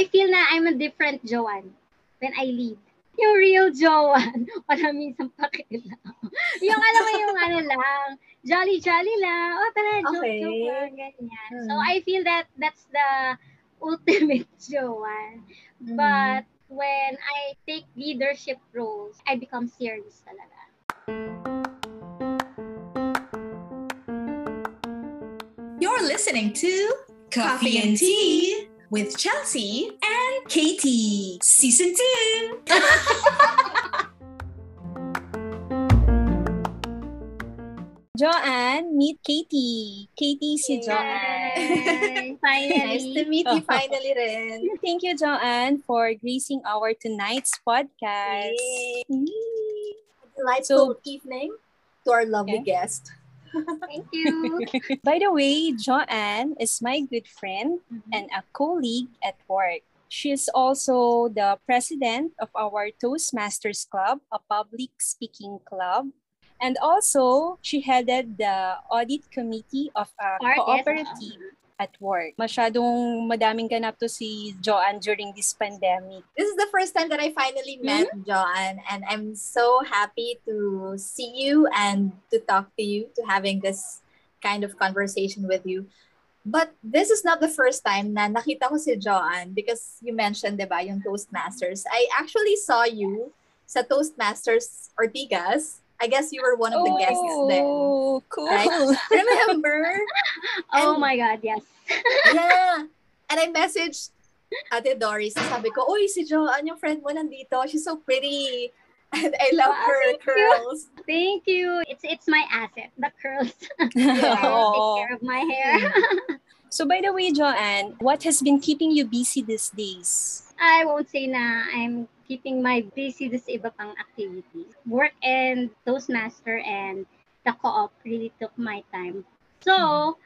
I feel na I'm a different Joanne when I lead. Yung real Joanne, wala minsan pakialam. yung alam mo yung ano lang, jolly-jolly lang. Oh, tara, joke, Okay. joke lang, ganyan. So, Hmm. I feel that that's the ultimate Joanne. Mm. But when I take leadership roles, I become serious talaga. You're listening to Coffee and Tea with Chelsea and Katie, Season 2. Joanne, meet Katie. Katie si Joanne. Yay! Finally. Nice to meet you finally rin. Thank you, Joanne, for gracing our tonight's podcast. Yay. Yay. Delightful evening to our lovely Okay. guest. Thank you. By the way, Joanne is my good friend Mm-hmm. and a colleague at work. She is also the president of our Toastmasters Club, a public speaking club. And also, she headed the audit committee of a cooperative at work. Masyadong madaming ganap to si Joanne during this pandemic. This is the first time that I finally hmm? met Joanne, and I'm so happy to see you and to talk to you, to having this kind of conversation with you. But this is not the first time na nakita ko si Joanne because you mentioned, di ba, yung Toastmasters. I actually saw you sa Toastmasters Ortigas. I guess you were one of the guests there. Oh, cool. Right? Remember? Oh And- my God, yes. yeah. And I messaged Ate Doris. Sabi ko, Uy, si Joanne, yung friend mo nandito. She's so pretty. And I love Wow, her thank you. curls. Thank you. It's it's my asset, the curls. Yeah. Take Oh. care of my hair. So by the way, Joanne, what has been keeping you busy these days? I won't say na I'm keeping my busy this iba pang activities. Work and Toastmaster and the co-op really took my time. So,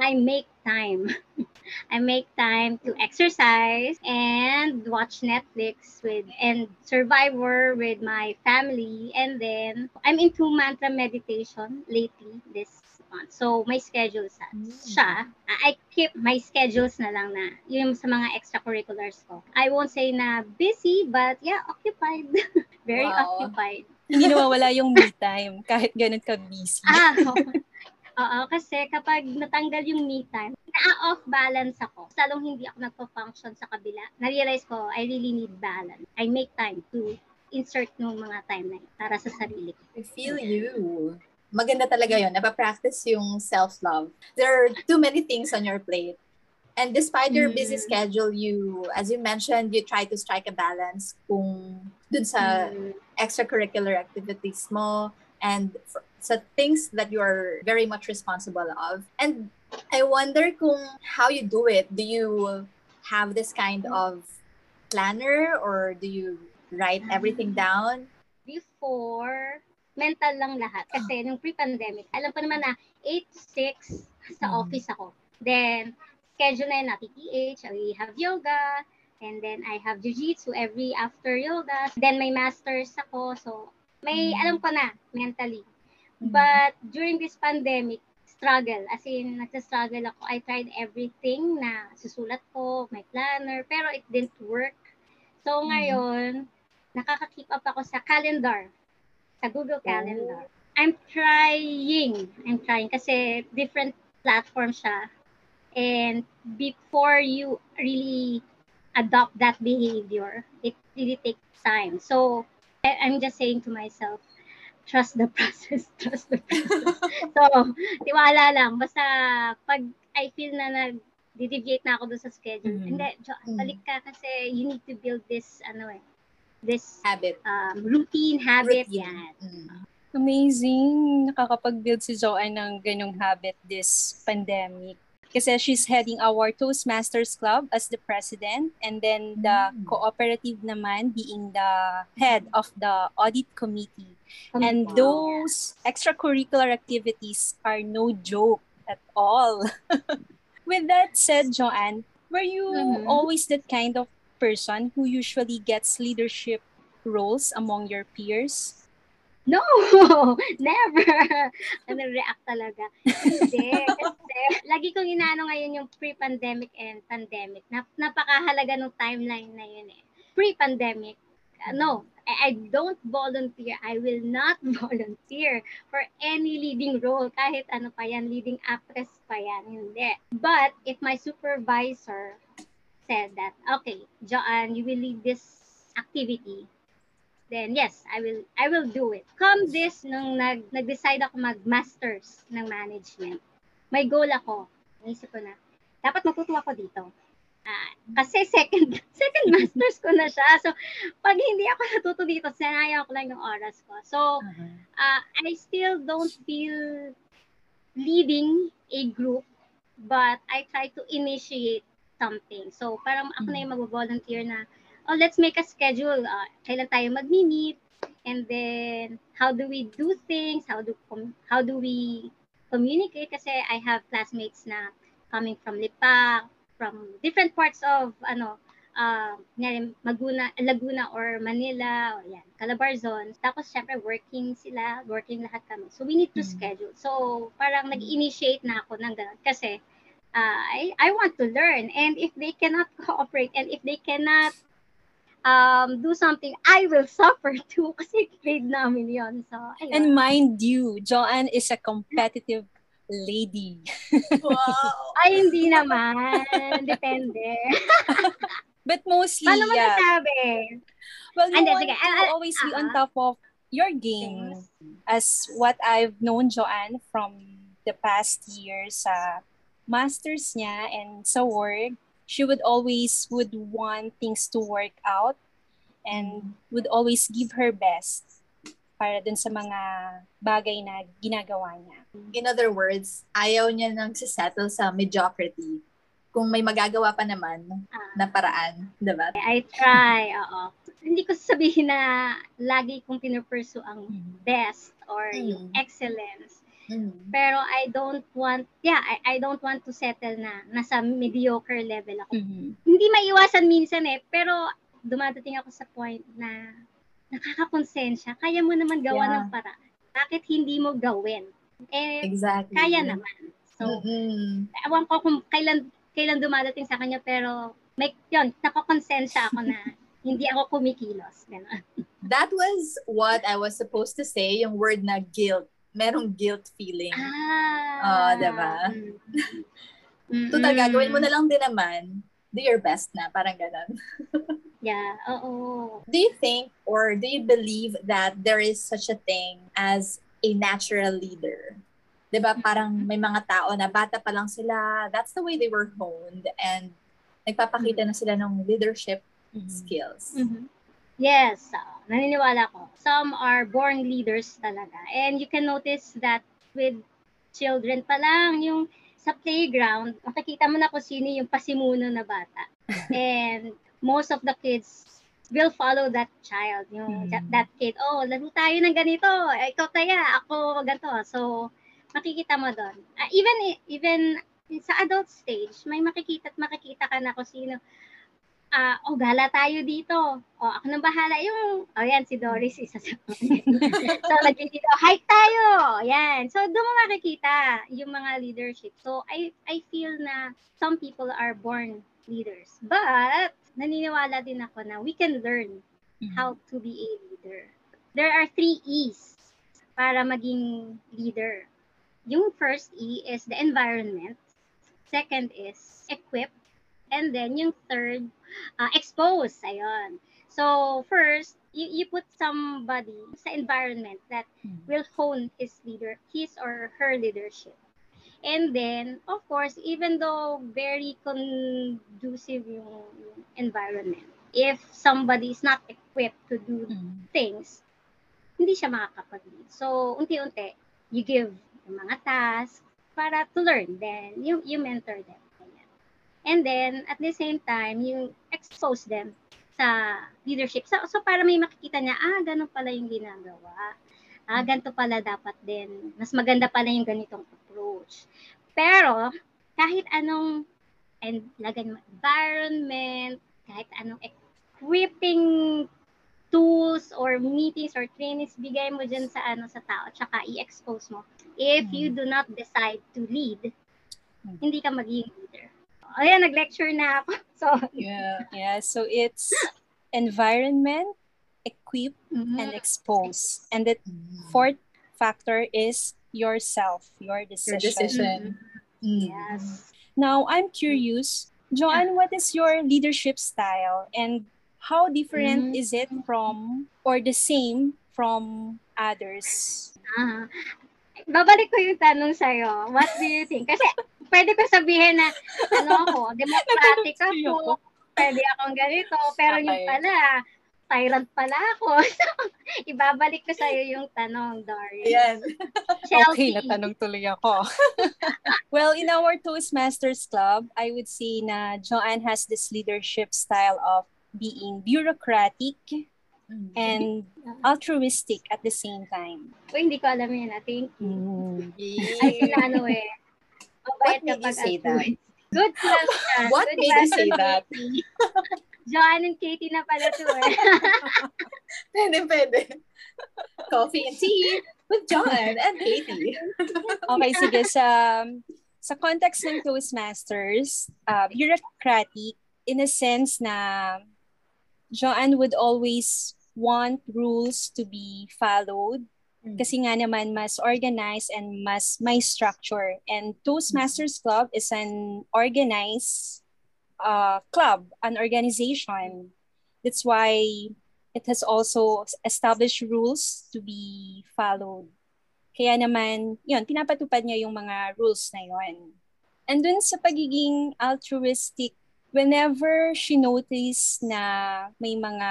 I make time. I make time to exercise and watch Netflix with and Survivor with my family and then I'm into mantra meditation lately this month. So, my schedule sa siya. I keep my schedules na lang na yung sa mga extracurriculars ko. I won't say na busy, but yeah, occupied. Very Wow. occupied. Hindi nawawala yung me time kahit ganun ka busy. Ah, oo, kasi kapag natanggal yung me time, na-off balance ako. Salong hindi ako nagpa-function sa kabila. Na-realize ko, I really need balance. I make time to insert yung mga time na yun para sa sarili ko. I feel you. Maganda talaga yun. Napapractice yung self-love. There are too many things on your plate. And despite your busy Mm. schedule, you, as you mentioned, you try to strike a balance kung dun sa Mm. extracurricular activities mo and f- sa things that you are very much responsible of. And I wonder kung how you do it. Do you have this kind of planner or do you write everything down? before, mental lang lahat. Kasi nung pre-pandemic, alam ko naman na 8 to 6 sa Mm. office ako. Then, schedule na yun na PTH, we have yoga, and then I have jiu-jitsu every after yoga. Then, may masters ako. So, may Mm. alam ko na mentally. Mm. But during this pandemic, struggle. As in, nagsa-struggle ako. I tried everything na susulat ko, my planner, pero it didn't work. So, ngayon, nakaka-keep up ako sa calendar, sa Google Calendar. I'm trying. I'm trying kasi different platform siya. And before you really adopt that behavior, it really takes time. So, I- I'm just saying to myself, trust the process, trust the process. so, tiwala lang. Basta pag I feel na nag-deviate na ako doon sa schedule, Mhm. hindi, Jo, Mhm. balik ka kasi you need to build this, ano eh, this Habit. um, routine, habit, Routine. yan. Mm. Amazing. Nakakapag-build si Joanne ng ganyong habit this pandemic. Kasi she's heading our Toastmasters Club as the president and then the Mm. cooperative naman being the head of the audit committee. And Wow. those extracurricular activities are no joke at all. With that said, Joanne, were you Mhm. always that kind of person who usually gets leadership roles among your peers? No, never. Ano react talaga. Hindi, kasi lagi kong inaano ngayon yung pre-pandemic and pandemic. Nap- napakahalaga ng timeline na yun eh. Pre-pandemic, uh, no, I, I don't volunteer. I will not volunteer for any leading role. Kahit ano pa yan, leading actress pa yan. Hindi. But if my supervisor said that, okay, Joanne, you will lead this activity, then yes, I will I will do it. Come this nung nag nag-decide ako mag-masters ng management. May goal ako. Naisip ko na, dapat matuto ako dito. Ah, kasi second second masters ko na siya. So pag hindi ako natuto dito, sinayang ko lang yung oras ko. So uh, I still don't feel leading a group, but I try to initiate something. So parang ako na yung mag-volunteer na oh, let's make a schedule. Uh, kailan tayo mag-meet? And then, how do we do things? How do how do we communicate? Kasi I have classmates na coming from Lipa, from different parts of ano, uh, Maguna, Laguna or Manila, or yan, Calabarzon. Tapos, syempre, working sila, working lahat kami. So, we need to mm-hmm. schedule. So, parang nag-initiate na ako ng ganun. Kasi, I, I want to learn. And if they cannot cooperate, and if they cannot um, do something, I will suffer too kasi grade namin yon So, ayun. And mind you, Joanne is a competitive lady. wow. Ay, hindi naman. Depende. But mostly, Paano mo yeah. nasabi? Well, you And then, want sige, to uh, always be on uh-huh. top of your game. As what I've known Joanne from the past years sa masters niya and sa work, she would always would want things to work out and would always give her best para dun sa mga bagay na ginagawa niya. In other words, ayaw niya nang settle sa mediocrity. Kung may magagawa pa naman Ah. na paraan, di ba? I try, oo. Hindi ko sabihin na lagi kong pinupursu ang best or yung Mm. excellence. Mm. Pero I don't want, yeah, I, I don't want to settle na nasa mediocre level ako. Mhm. Hindi maiwasan minsan eh, pero dumadating ako sa point na nakakakonsensya. Kaya mo naman gawa Yeah. ng paraan. Bakit hindi mo gawin? Eh, Exactly. kaya naman. So, Mm-mm. ewan ko kung kailan kailan dumadating sa kanya pero may yun, nakakonsensya ako na hindi ako kumikilos. Ganun. That was what I was supposed to say, yung word na guilt. Merong guilt feeling. Ah. Oh, diba? Mm. Total, gagawin mo na lang din naman. Do your best na, parang ganun. Yeah, oo. Do you think or do you believe that there is such a thing as a natural leader? 'Di ba Parang may mga tao na bata pa lang sila, that's the way they were honed and nagpapakita na sila ng leadership skills. Mhm. Yes, uh, naniniwala ko. Some are born leaders talaga. And you can notice that with children pa lang, yung sa playground, makikita mo na kung sino yung pasimuno na bata. And most of the kids will follow that child. Yung Mm. that, that kid, oh, laro tayo ng ganito. Eh, Ikaw taya, ako ganito. So, makikita mo doon. Ah, even even sa adult stage, may makikita at makikita ka na kung sino ah, oh, gala tayo dito. Oh, ako nang bahala. Yung, oh, yan, si Doris, isa sa So, nagdito, hike tayo. Yan. So, doon mo makikita yung mga leadership. So, I, I feel na some people are born leaders. But, naniniwala din ako na we can learn how to be a leader. There are three E's para maging leader. Yung first E is the environment. Second is equip. And then yung third, uh, expose. Ayun. So first, you, you put somebody sa environment that will hone his leader, his or her leadership. And then, of course, even though very conducive yung, yung environment, if somebody is not equipped to do things, hindi siya makakapag-lead. So, unti-unti, you give yung mga tasks para to learn. Then, you, you mentor them. And then, at the same time, you expose them sa leadership. So, so para may makikita niya, ah, ganun pala yung ginagawa. Ah, ganito pala dapat din. Mas maganda pala yung ganitong approach. Pero, kahit anong and lagay mo environment, kahit anong equipping tools or meetings or trainings bigay mo dyan sa ano sa tao tsaka i-expose mo if you do not decide to lead hindi ka magiging leader ayan nag-lecture na ako so Yeah. Yeah, so it's environment, equip, mhm. and expose. And the fourth factor is yourself, your decision. Your decision. Mm. yes Now, I'm curious, Joanne, what is your leadership style and how different Mhm. is it from or the same from others? Ah. Babalik ko yung tanong sa'yo. What do you think? Kasi pwede ko sabihin na, ano ako, democratic ako, pwede akong ganito, pero yung Okay. pala, tyrant pala ako. So, ibabalik ko sa'yo yung tanong, Doris. Ayan. Chelsea. Okay, natanong tuloy ako. well, in our Toastmasters Club, I would say na Joanne has this leadership style of being bureaucratic Mm. and altruistic at the same time. Uy, hindi ko alam yun. I think, Mm. ay sila ano eh. Mabait What made you kapag say that? Good question. What Good made you say that? Joanne and Katie na pala to eh. Pwede, pwede. Coffee and tea with John and Katie. Okay, sige. Sa, sa context ng Toastmasters, uh, bureaucratic, in a sense na Joanne would always want rules to be followed kasi nga naman mas organized and mas may structure. And Toastmasters Club is an organized uh, club, an organization. That's why it has also established rules to be followed. Kaya naman, yun, pinapatupad niya yung mga rules na yun. And dun sa pagiging altruistic, whenever she noticed na may mga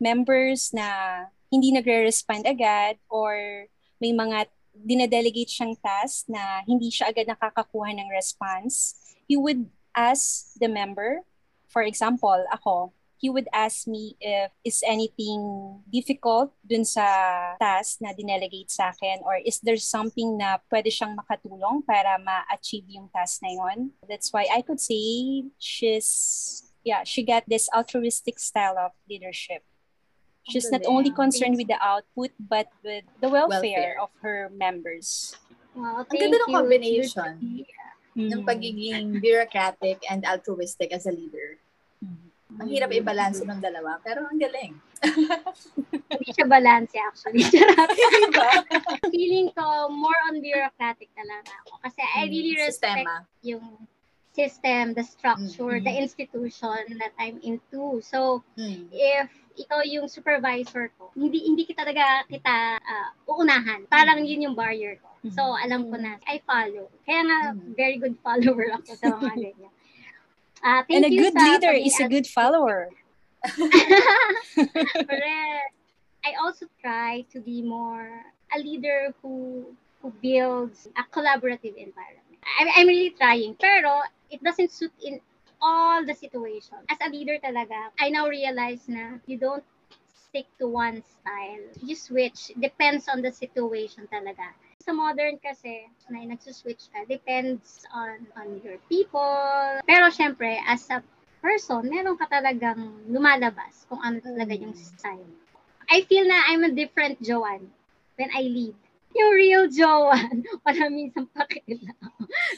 members na hindi nagre-respond agad or may mga dinedelegate siyang task na hindi siya agad nakakakuha ng response, he would ask the member, for example, ako, he would ask me if is anything difficult dun sa task na dinelegate sa akin or is there something na pwede siyang makatulong para ma-achieve yung task na yon. That's why I could say she's, yeah, she got this altruistic style of leadership. She's not only concerned with the output but with the welfare, Welfare. of her members. Wow, Ang thank ganda ng you. combination. Mm. Ng pagiging bureaucratic and altruistic as a leader. Ang hirap i-balance ng dalawa, pero ang galing. Hindi siya balance actually. Diba? Feeling ko more on bureaucratic talaga ako. Kasi I really respect Sistema. yung system, the structure, Mm-mm. the institution that I'm into. So, Mm. if ikaw yung supervisor ko, hindi hindi kita talaga kita ah, uunahan. Parang yun yung barrier ko. So, alam ko na, I follow. Kaya nga, Mm. very good follower ako sa mga ganyan. Ah, thank And a you good leader is a good follower. Correct. I also try to be more a leader who who builds a collaborative environment. I'm, I'm really trying, pero it doesn't suit in all the situations. As a leader talaga, I now realize na you don't stick to one style. You switch. Depends on the situation talaga. Sa modern kasi, na nagsuswitch ka, depends on on your people. Pero syempre, as a person, meron ka talagang lumalabas kung ano talaga yung style. I feel na I'm a different Joanne when I lead. Yung real Joanne, wala minsan pakialam.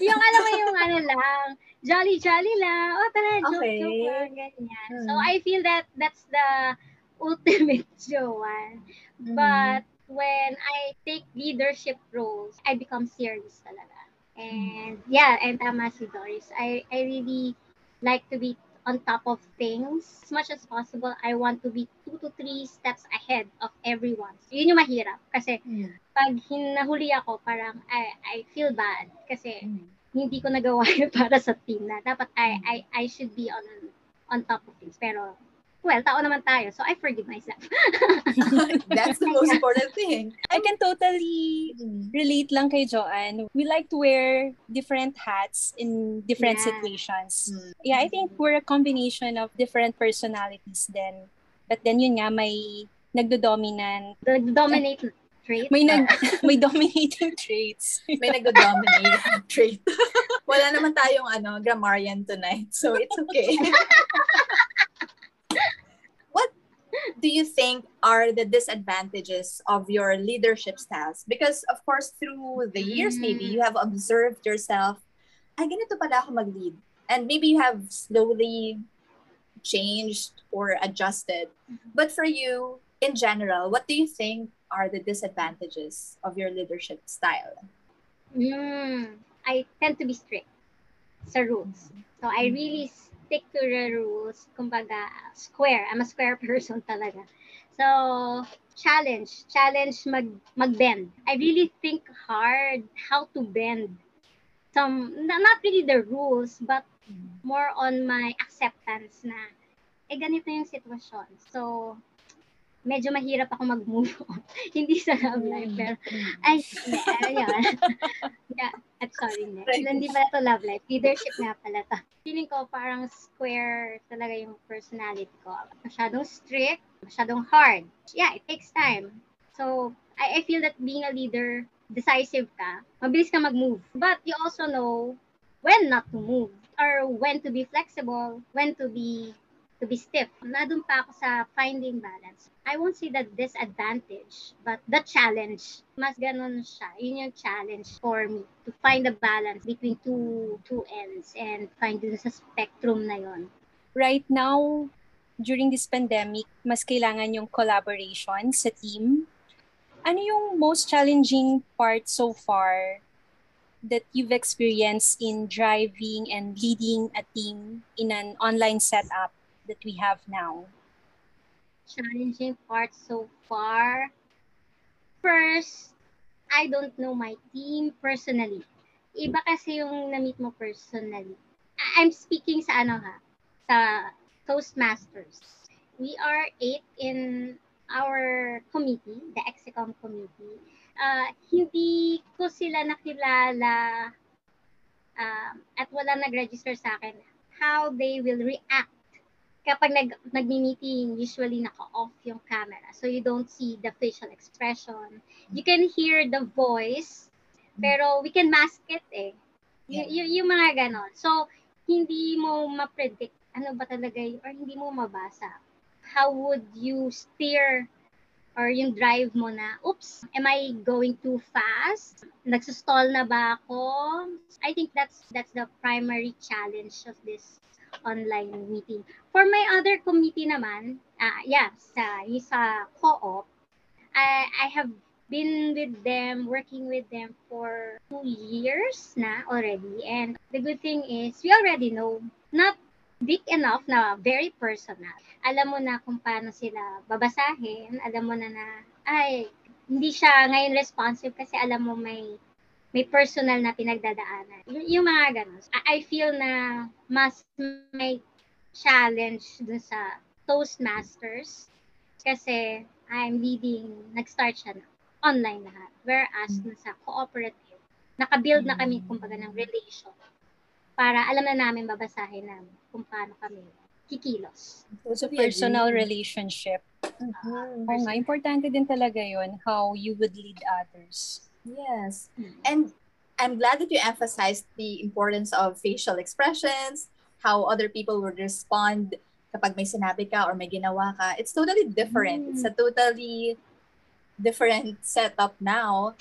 yung alam mo yung ano lang, jolly-jolly lang. O tara, Okay. joke-joke lang, ganyan. So Hmm. I feel that that's the ultimate Joanne. But when I take leadership roles, I become serious talaga. And yeah, and tama si Doris. I, I really like to be on top of things. As much as possible, I want to be two to three steps ahead of everyone. So, yun yung mahirap. Kasi Mm. pag hinahuli ako, parang I, I feel bad. Kasi Mm. hindi ko nagawa yun para sa team na. Dapat I, I, I should be on on top of things. Pero, well, tao naman tayo. So, I forgive myself. That's the most important thing. I can totally relate lang kay Joanne. We like to wear different hats in different Yeah. situations. Mm. Yeah, I think we're a combination of different personalities then. But then yun nga, may nagdo-dominant, The dominate trait. may nag may dominating traits. May nag-dominate trait. Wala naman tayong ano, grammarian tonight. So it's okay. Do do you think are the disadvantages of your leadership styles? Because of course, through the years, maybe mm. you have observed yourself, ay, ganito pala ako mag-lead. And maybe you have slowly changed or adjusted. Mm-hmm. But for you, in general, what do you think are the disadvantages of your leadership style? Mm, I tend to be strict sa rules. So I mm. really the rules. Kumbaga, square. I'm a square person talaga. So, challenge. Challenge mag, mag-bend. I really think hard how to bend. Some, not really the rules, but more on my acceptance na, eh, ganito yung sitwasyon. So, medyo mahirap ako mag-move on. Hindi sa love life, pero, ay, hindi, ayun. yeah, I'm sorry, hindi. Hindi pala to love life. Leadership nga pala to. Feeling ko parang square talaga yung personality ko. Masyadong strict, masyadong hard. Yeah, it takes time. So, I, I feel that being a leader, decisive ka, mabilis ka mag-move. But you also know when not to move or when to be flexible, when to be to be stiff. Nadun pa ako sa finding balance. I won't say that disadvantage, but the challenge, mas ganun siya. Yun yung challenge for me to find the balance between two two ends and find dun sa spectrum na yon. Right now, during this pandemic, mas kailangan yung collaboration sa team. Ano yung most challenging part so far that you've experienced in driving and leading a team in an online setup that we have now? Challenging part so far. First, I don't know my team personally. Iba kasi yung na-meet mo personally. I'm speaking sa ano ha, sa Toastmasters. We are eight in our committee, the Execom committee. Uh, hindi ko sila nakilala um, at wala nag-register sa akin how they will react kapag nag, nagmi-meeting, usually naka-off yung camera. So you don't see the facial expression. You can hear the voice, pero we can mask it eh. Y- y- yung mga ganon. So, hindi mo ma-predict ano ba talaga yun, or hindi mo mabasa. How would you steer or yung drive mo na, oops, am I going too fast? Nagsustall na ba ako? I think that's that's the primary challenge of this online meeting. For my other committee naman, uh, yeah, sa, sa co-op, I, I have been with them, working with them for two years na already. And the good thing is, we already know, not deep enough na very personal. Alam mo na kung paano sila babasahin, alam mo na na, ay, hindi siya ngayon responsive kasi alam mo may may personal na pinagdadaanan. Y- yung mga ganun. I, I feel na mas may challenge dun sa Toastmasters kasi I'm leading, nag-start siya na online lahat. Whereas dun sa cooperative, nakabuild na kami kumbaga ng relation para alam na namin babasahin namin kung paano kami kikilos. So, personal relationship. Mhm. Oo nga, importante din talaga yon how you would lead others. Yes. And I'm glad that you emphasized the importance of facial expressions, how other people would respond kapag may sinabi ka or may ginawa ka. It's totally different. It's a totally different setup now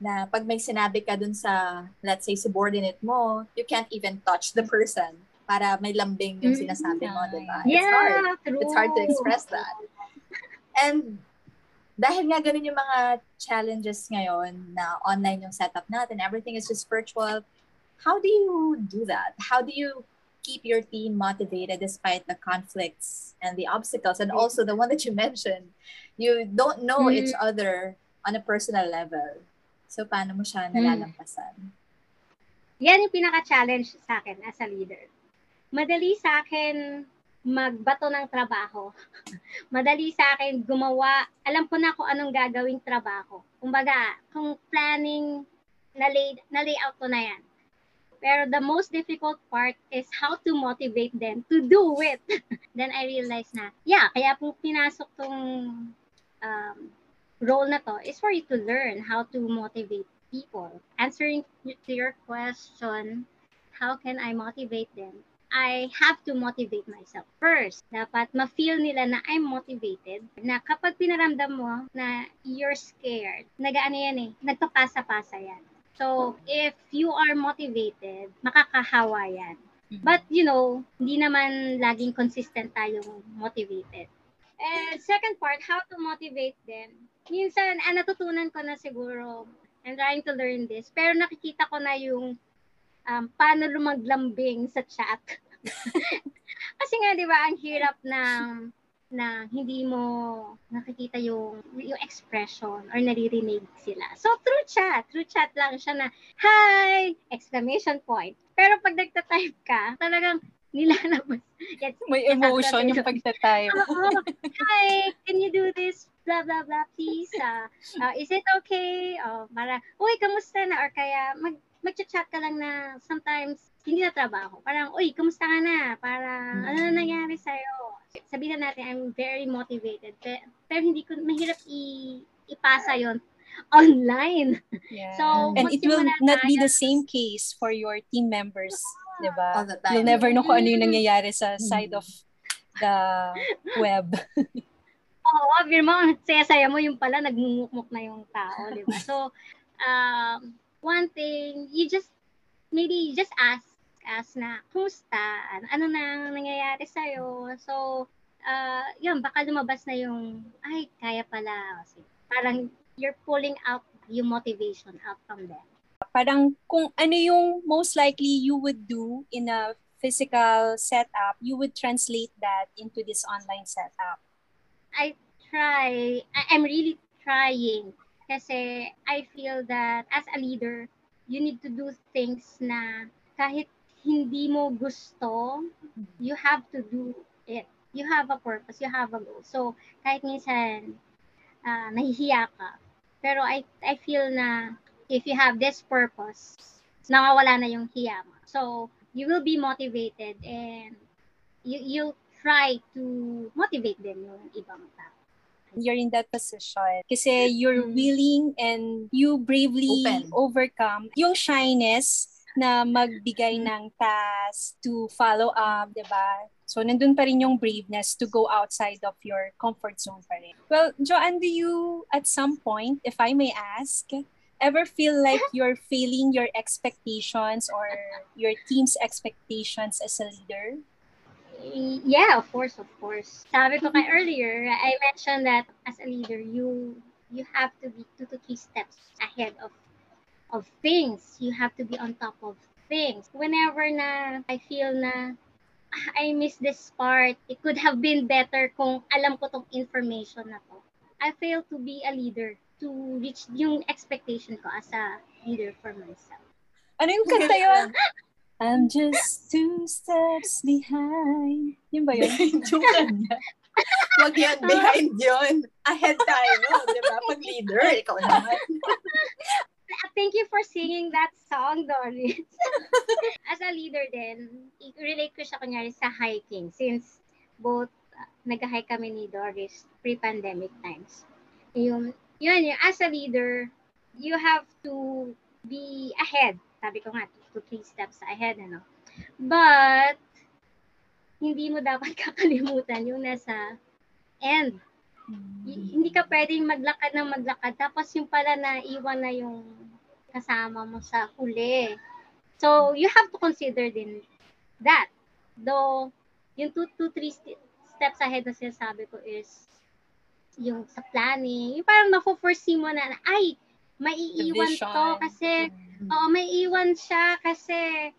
na pag may sinabi ka dun sa, let's say, subordinate mo, you can't even touch the person para may lambing yung sinasabi mo, di ba? It's hard. Yeah, true. It's hard to express that. And dahil nga ganun yung mga challenges ngayon na online yung setup natin, everything is just virtual, how do you do that? How do you keep your team motivated despite the conflicts and the obstacles? And also the one that you mentioned, you don't know Mm. each other on a personal level. So paano mo siya nalalampasan? Yan yung pinaka-challenge sa akin as a leader. Madali sa akin magbato ng trabaho. Madali sa akin gumawa. Alam ko na kung anong gagawing trabaho. Kumbaga, kung planning na, lay, na layout ko na yan. Pero the most difficult part is how to motivate them to do it. Then I realized na, yeah, kaya po pinasok tong um, role na to is for you to learn how to motivate people. Answering to your question, how can I motivate them? I have to motivate myself first. Dapat ma-feel nila na I'm motivated. Na kapag pinaramdam mo na you're scared, nagaano yan eh, nagpapasa-pasa yan. So, if you are motivated, makakahawa yan. But, you know, hindi naman laging consistent tayong motivated. And second part, how to motivate them. Minsan, ah, natutunan ko na siguro, I'm trying to learn this, pero nakikita ko na yung um, paano lumaglambing sa chat. Kasi nga, di ba, ang hirap ng na hindi mo nakikita yung yung expression or naririnig sila. So, through chat, through chat lang siya na, hi! Exclamation point. Pero pag nagta-type ka, talagang nilalabas. Yes, May emotion yung pagta-type. Oo. hi, can you do this? Blah, blah, blah, please. Uh, uh, is it okay? Oh, para, uy, kamusta na? Or kaya, mag, mag-chat ka lang na sometimes hindi na trabaho. Parang, uy, kamusta ka na? Parang, ano na nangyari sa'yo? Sabihin na natin, I'm very motivated. Pero, pero hindi ko, mahirap i, ipasa yon online. Yeah. So, And it will not be the same case for your team members, di ba? All the time. You'll never know kung ano yung nangyayari sa side of the web. Oo, bir mo, ang saya-saya mo, yung pala, nagmumukmuk na yung tao, di ba? So, um, one thing, you just, maybe you just ask, ask na, kumusta? Ano, ano na nangyayari sa'yo? So, uh, yun, baka lumabas na yung, ay, kaya pala. Kasi, parang, you're pulling out yung motivation out from them. Parang kung ano yung most likely you would do in a physical setup, you would translate that into this online setup. I try, I- I'm really trying kasi I feel that as a leader, you need to do things na kahit hindi mo gusto, you have to do it. You have a purpose, you have a goal. So, kahit minsan ah, nahihiya ka, pero I, I feel na if you have this purpose, nawawala na yung hiya mo. So, you will be motivated and you, you try to motivate them yung ibang tao. You're in that position kasi you're Mm. willing and you bravely Open. overcome yung shyness na magbigay ng task to follow up, di ba? So, nandun pa rin yung braveness to go outside of your comfort zone pa rin. Well, Joanne, do you, at some point, if I may ask, ever feel like you're failing your expectations or your team's expectations as a leader? Yeah, of course, of course. Sabi ko kay earlier, I mentioned that as a leader, you you have to be two to three steps ahead of of things. You have to be on top of things. Whenever na I feel na "Ah, I miss this part, it could have been better kung alam ko tong information na to. I fail to be a leader to reach yung expectation ko as a leader for myself. Ano yung kanta yun? I'm just two steps behind. Yun ba yun? yung kanya. Wag yan, behind yun. Ahead tayo, di ba? Pag leader, ikaw naman. Thank you for singing that song, Doris. As a leader din, i-relate ko siya kunyari sa hiking since both uh, nag-hike kami ni Doris pre-pandemic times. Yung, yun, yung, as a leader, you have to be ahead. Sabi ko nga, to three steps ahead, ano. But, hindi mo dapat kakalimutan yung nasa end Y- hindi ka pwedeng maglakad ng maglakad tapos yung pala na iwan na yung kasama mo sa huli. So, you have to consider din that. Though, yung two, two three st- steps ahead na sinasabi ko is yung sa planning, yung parang mafo-foresee mo na, ay, maiiwan to kasi, oo, may iwan siya kasi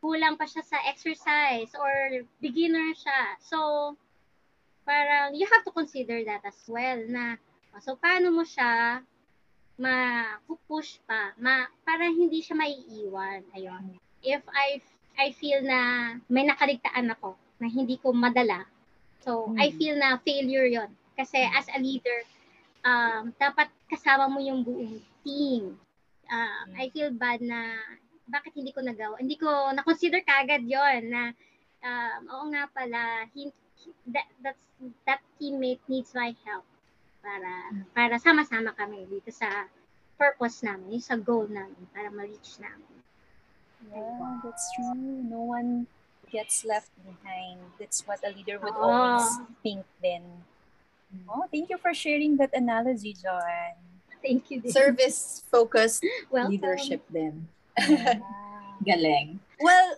kulang pa siya sa exercise or beginner siya. So, parang you have to consider that as well na so paano mo siya ma-push pa? Ma para hindi siya maiiwan. Ayun. If I I feel na may nakaligtaan ako na hindi ko madala so I feel na failure yon kasi as a leader um dapat kasama mo yung buong team um, I feel bad na bakit hindi ko nagawa hindi ko na-consider kagad yon na um, oo nga pala hin- that that's that teammate needs my help para para sama-sama kami dito sa purpose namin, yung sa goal namin para ma-reach namin. Yeah, that's true. No one gets left behind. That's what a leader would Oh. always think then. Oh, thank you for sharing that analogy, Joanne. Thank you. din. Service-focused Welcome. leadership din. Galing. Well,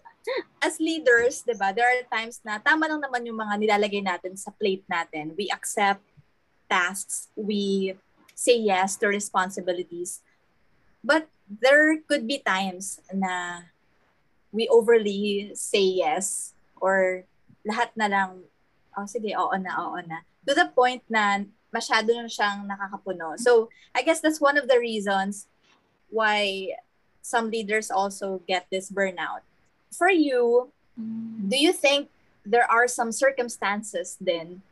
as leaders, 'di ba, there are times na tama lang naman yung mga nilalagay natin sa plate natin. We accept tasks, we say yes to responsibilities. But there could be times na we overly say yes or lahat na lang, oh sige, oo na, oo na. To the point na masyado na siyang nakakapuno. So, I guess that's one of the reasons why some leaders also get this burnout. For you, do you think there are some circumstances then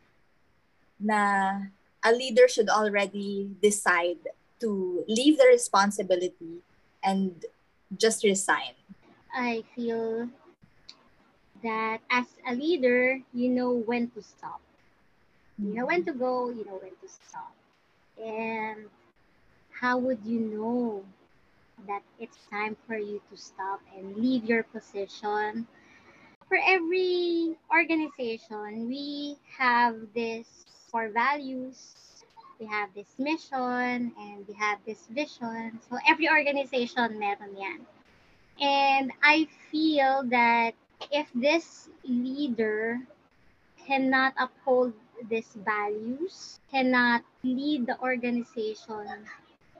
na a leader should already decide to leave the responsibility and just resign? I feel that as a leader, you know when to stop. You know when to go, you know when to stop. And how would you know that it's time for you to stop and leave your position? For every organization, we have this core values, we have this mission, and we have this vision. So every organization meron yan. And I feel that if this leader cannot uphold these values, cannot lead the organization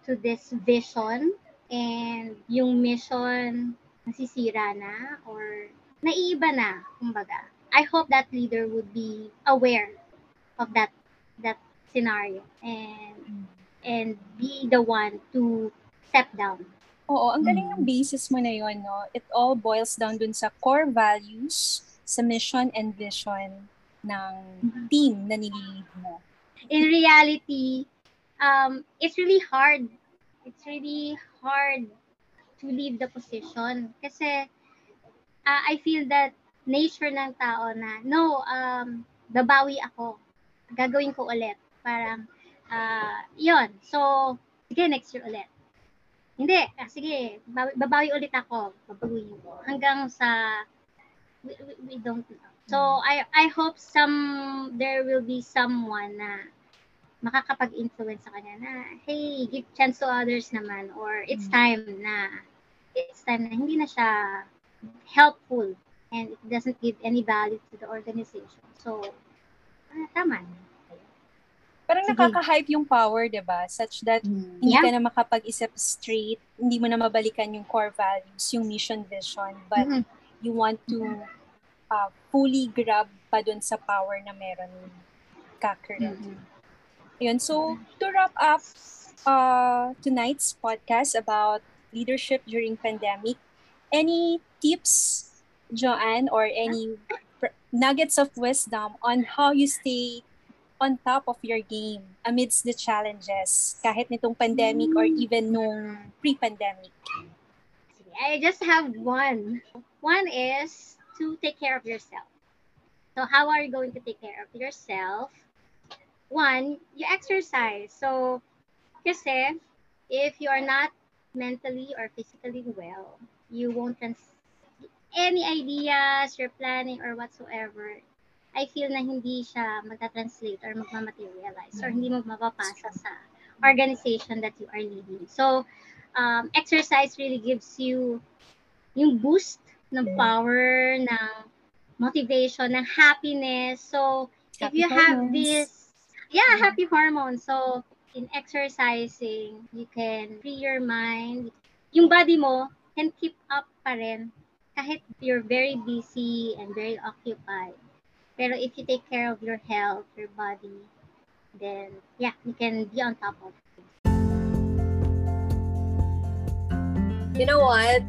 to this vision, and yung mission nasisira na or naiiba na, kumbaga. I hope that leader would be aware of that that scenario and and be the one to step down. Oo, ang galing Mm. ng basis mo na yun, no? It all boils down dun sa core values, sa mission and vision ng team na nililid mo. in reality, um, it's really hard. It's really hard to leave the position. Kasi uh, I feel that nature ng tao na, no, um, babawi ako. Gagawin ko ulit. Parang, uh, yun. So, sige, next year ulit. Hindi, ah, sige, babawi, ulit ako. Babaguhin ko. Hanggang sa, we, we, we don't know. So, I I hope some, there will be someone na makakapag-influence sa kanya na, hey, give chance to others naman or it's time na it's time na hindi na siya helpful and it doesn't give any value to the organization. So, ah, tama. Parang Sige. nakaka-hype yung power, di ba? Such that hindi Yeah. ka na makapag-isip straight, hindi mo na mabalikan yung core values, yung mission vision, but Mhm. you want to uh, fully grab pa dun sa power na meron ka currently. Yun. So, to wrap up uh, tonight's podcast about leadership during pandemic, any tips, Joanne, or any pr- nuggets of wisdom on how you stay on top of your game amidst the challenges, kahit nitong pandemic or even nung pre-pandemic? I just have one. One is to take care of yourself. So how are you going to take care of yourself? One, you exercise. So, kasi if you are not mentally or physically well, you won't any ideas you're planning or whatsoever. I feel na hindi siya magta-translate or magmamaterialize or hindi mo mapapasa sa organization that you are leading. So, um, exercise really gives you yung boost ng power, ng motivation, ng happiness. So, if Happy you have this, yeah, happy hormones. So, in exercising, you can free your mind. Yung body mo can keep up pa rin kahit you're very busy and very occupied. Pero if you take care of your health, your body, then yeah, you can be on top of it. You know what?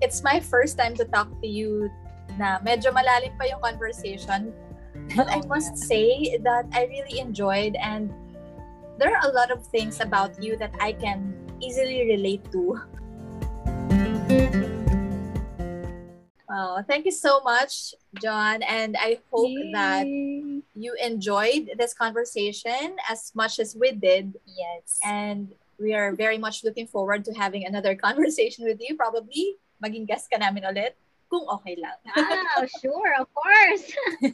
It's my first time to talk to you na medyo malalim pa yung conversation. But I must say that I really enjoyed and there are a lot of things about you that I can easily relate to. Wow, thank you so much, John. And I hope that you enjoyed this conversation as much as we did. Yes. And we are very much looking forward to having another conversation with you. Probably maging guest ka namin ulit. kung okay lang. Wow, sure, of course.